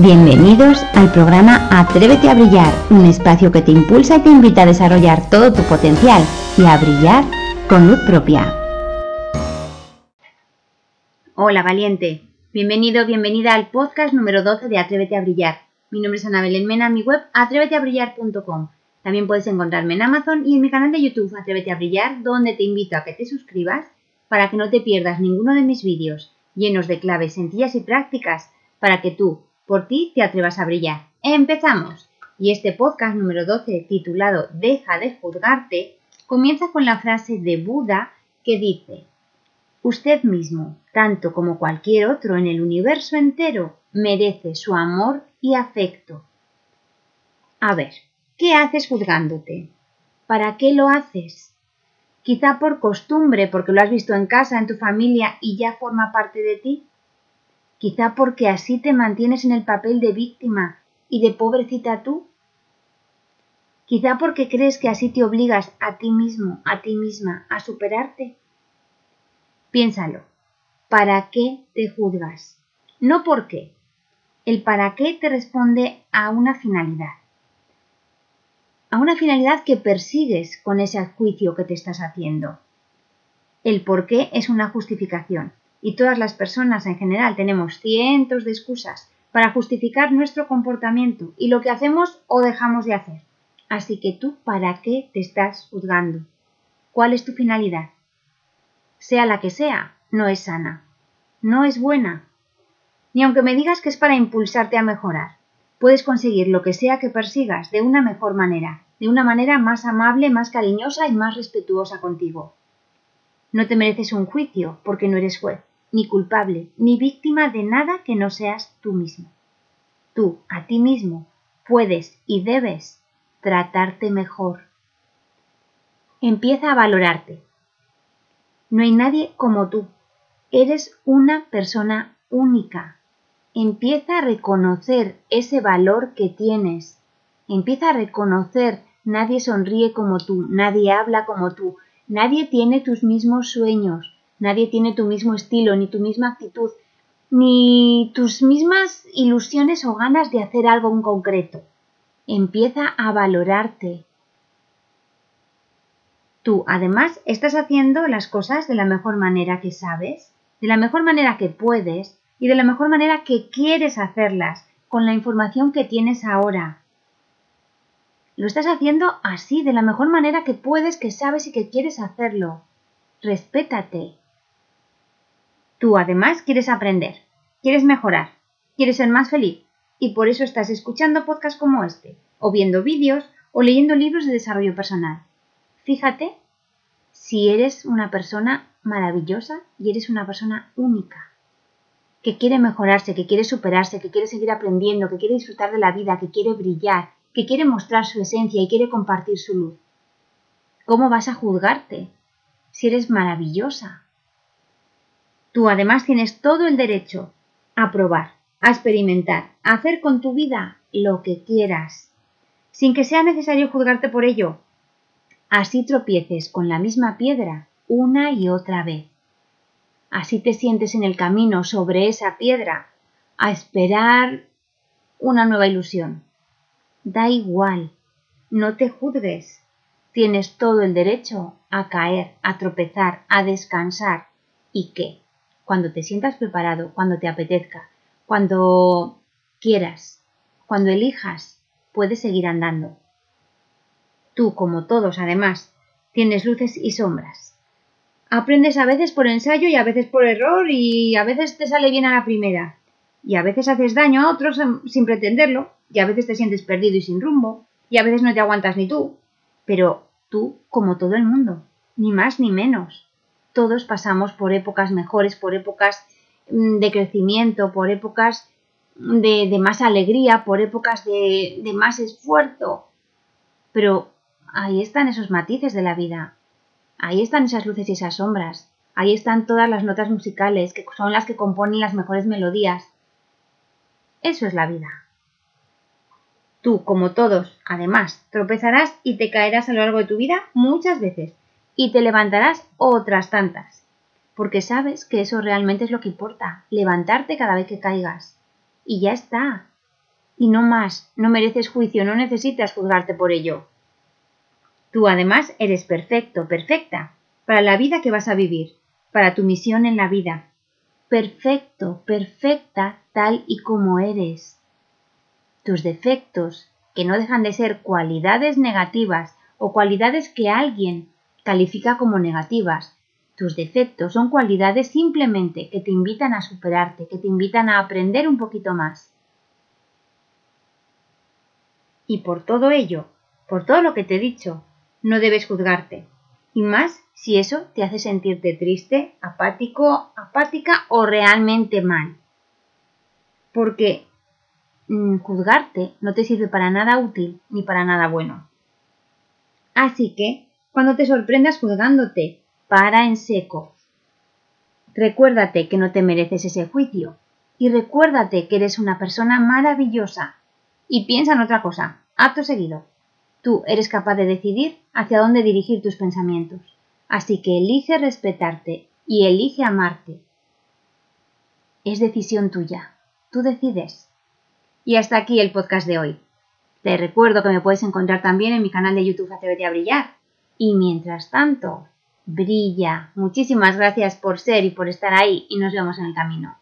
Bienvenidos al programa Atrévete a Brillar, un espacio que te impulsa y te invita a desarrollar todo tu potencial y a brillar con luz propia. Hola valiente, bienvenido, bienvenida al podcast número 12 de Atrévete a Brillar. Mi nombre es Ana Belén Mena, mi web atréveteabrillar.com. También puedes encontrarme en Amazon y en mi canal de YouTube Atrévete a Brillar, donde te invito a que te suscribas para que no te pierdas ninguno de mis vídeos llenos de claves sencillas y prácticas para que tú, por ti te atrevas a brillar. ¡Empezamos! Y este podcast número 12, titulado Deja de juzgarte, comienza con la frase de Buda que dice, Usted mismo, tanto como cualquier otro en el universo entero, merece su amor y afecto. A ver, ¿qué haces juzgándote? ¿Para qué lo haces? Quizá por costumbre, porque lo has visto en casa, en tu familia y ya forma parte de ti quizá porque así te mantienes en el papel de víctima y de pobrecita tú. Quizá porque crees que así te obligas a ti mismo, a ti misma, a superarte. Piénsalo. ¿Para qué te juzgas? No por qué. El para qué te responde a una finalidad. A una finalidad que persigues con ese juicio que te estás haciendo. El por qué es una justificación y todas las personas en general tenemos cientos de excusas para justificar nuestro comportamiento y lo que hacemos o dejamos de hacer. Así que tú, ¿para qué te estás juzgando? ¿Cuál es tu finalidad? Sea la que sea, no es sana, no es buena. Ni aunque me digas que es para impulsarte a mejorar, puedes conseguir lo que sea que persigas de una mejor manera, de una manera más amable, más cariñosa y más respetuosa contigo. No te mereces un juicio porque no eres juez ni culpable, ni víctima de nada que no seas tú mismo. Tú, a ti mismo, puedes y debes tratarte mejor. Empieza a valorarte. No hay nadie como tú. Eres una persona única. Empieza a reconocer ese valor que tienes. Empieza a reconocer nadie sonríe como tú, nadie habla como tú, nadie tiene tus mismos sueños, Nadie tiene tu mismo estilo, ni tu misma actitud, ni tus mismas ilusiones o ganas de hacer algo en concreto. Empieza a valorarte. Tú, además, estás haciendo las cosas de la mejor manera que sabes, de la mejor manera que puedes y de la mejor manera que quieres hacerlas, con la información que tienes ahora. Lo estás haciendo así, de la mejor manera que puedes, que sabes y que quieres hacerlo. Respétate. Tú además quieres aprender, quieres mejorar, quieres ser más feliz y por eso estás escuchando podcasts como este, o viendo vídeos o leyendo libros de desarrollo personal. Fíjate si eres una persona maravillosa y eres una persona única, que quiere mejorarse, que quiere superarse, que quiere seguir aprendiendo, que quiere disfrutar de la vida, que quiere brillar, que quiere mostrar su esencia y quiere compartir su luz. ¿Cómo vas a juzgarte si eres maravillosa, Tú además tienes todo el derecho a probar, a experimentar, a hacer con tu vida lo que quieras, sin que sea necesario juzgarte por ello. Así tropieces con la misma piedra una y otra vez. Así te sientes en el camino sobre esa piedra a esperar una nueva ilusión. Da igual, no te juzgues. Tienes todo el derecho a caer, a tropezar, a descansar. ¿Y qué? Cuando te sientas preparado, cuando te apetezca, cuando quieras, cuando elijas, puedes seguir andando. Tú, como todos, además, tienes luces y sombras. Aprendes a veces por ensayo y a veces por error y a veces te sale bien a la primera. Y a veces haces daño a otros sin pretenderlo y a veces te sientes perdido y sin rumbo y a veces no te aguantas ni tú. Pero tú, como todo el mundo, ni más ni menos todos pasamos por épocas mejores, por épocas mm, de crecimiento, por épocas de, más alegría, por épocas de, de más esfuerzo. Pero ahí están esos matices de la vida, ahí están esas luces y esas sombras, ahí están todas las notas musicales que son las que componen las mejores melodías. Eso es la vida. Tú, como todos, además, tropezarás y te caerás a lo largo de tu vida muchas veces, y te levantarás otras tantas, porque sabes que eso realmente es lo que importa, levantarte cada vez que caigas. Y ya está, Y no más, no mereces juicio, no necesitas juzgarte por ello. Tú además eres perfecto, perfecta, para la vida que vas a vivir, para tu misión en la vida. Perfecto, perfecta tal y como eres. Tus defectos, que no dejan de ser cualidades negativas o cualidades que alguien califica como negativas, tus defectos son cualidades simplemente que te invitan a superarte, que te invitan a aprender un poquito más. Y por todo ello, por todo lo que te he dicho, no debes juzgarte. Y más si eso te hace sentirte triste, apático, apática o realmente mal. Porque mm, juzgarte no te sirve para nada útil ni para nada bueno. Así que, cuando te sorprendas juzgándote, para en seco. Recuérdate que no te mereces ese juicio y recuérdate que eres una persona maravillosa. Y piensa en otra cosa, acto seguido. Tú eres capaz de decidir hacia dónde dirigir tus pensamientos. Así que elige respetarte y elige amarte. Es decisión tuya. Tú decides. Y hasta aquí el podcast de hoy. Te recuerdo que me puedes encontrar también en mi canal de YouTube Atrévete a Brillar. Y mientras tanto, brilla. Muchísimas gracias por ser y por estar ahí y nos vemos en el camino.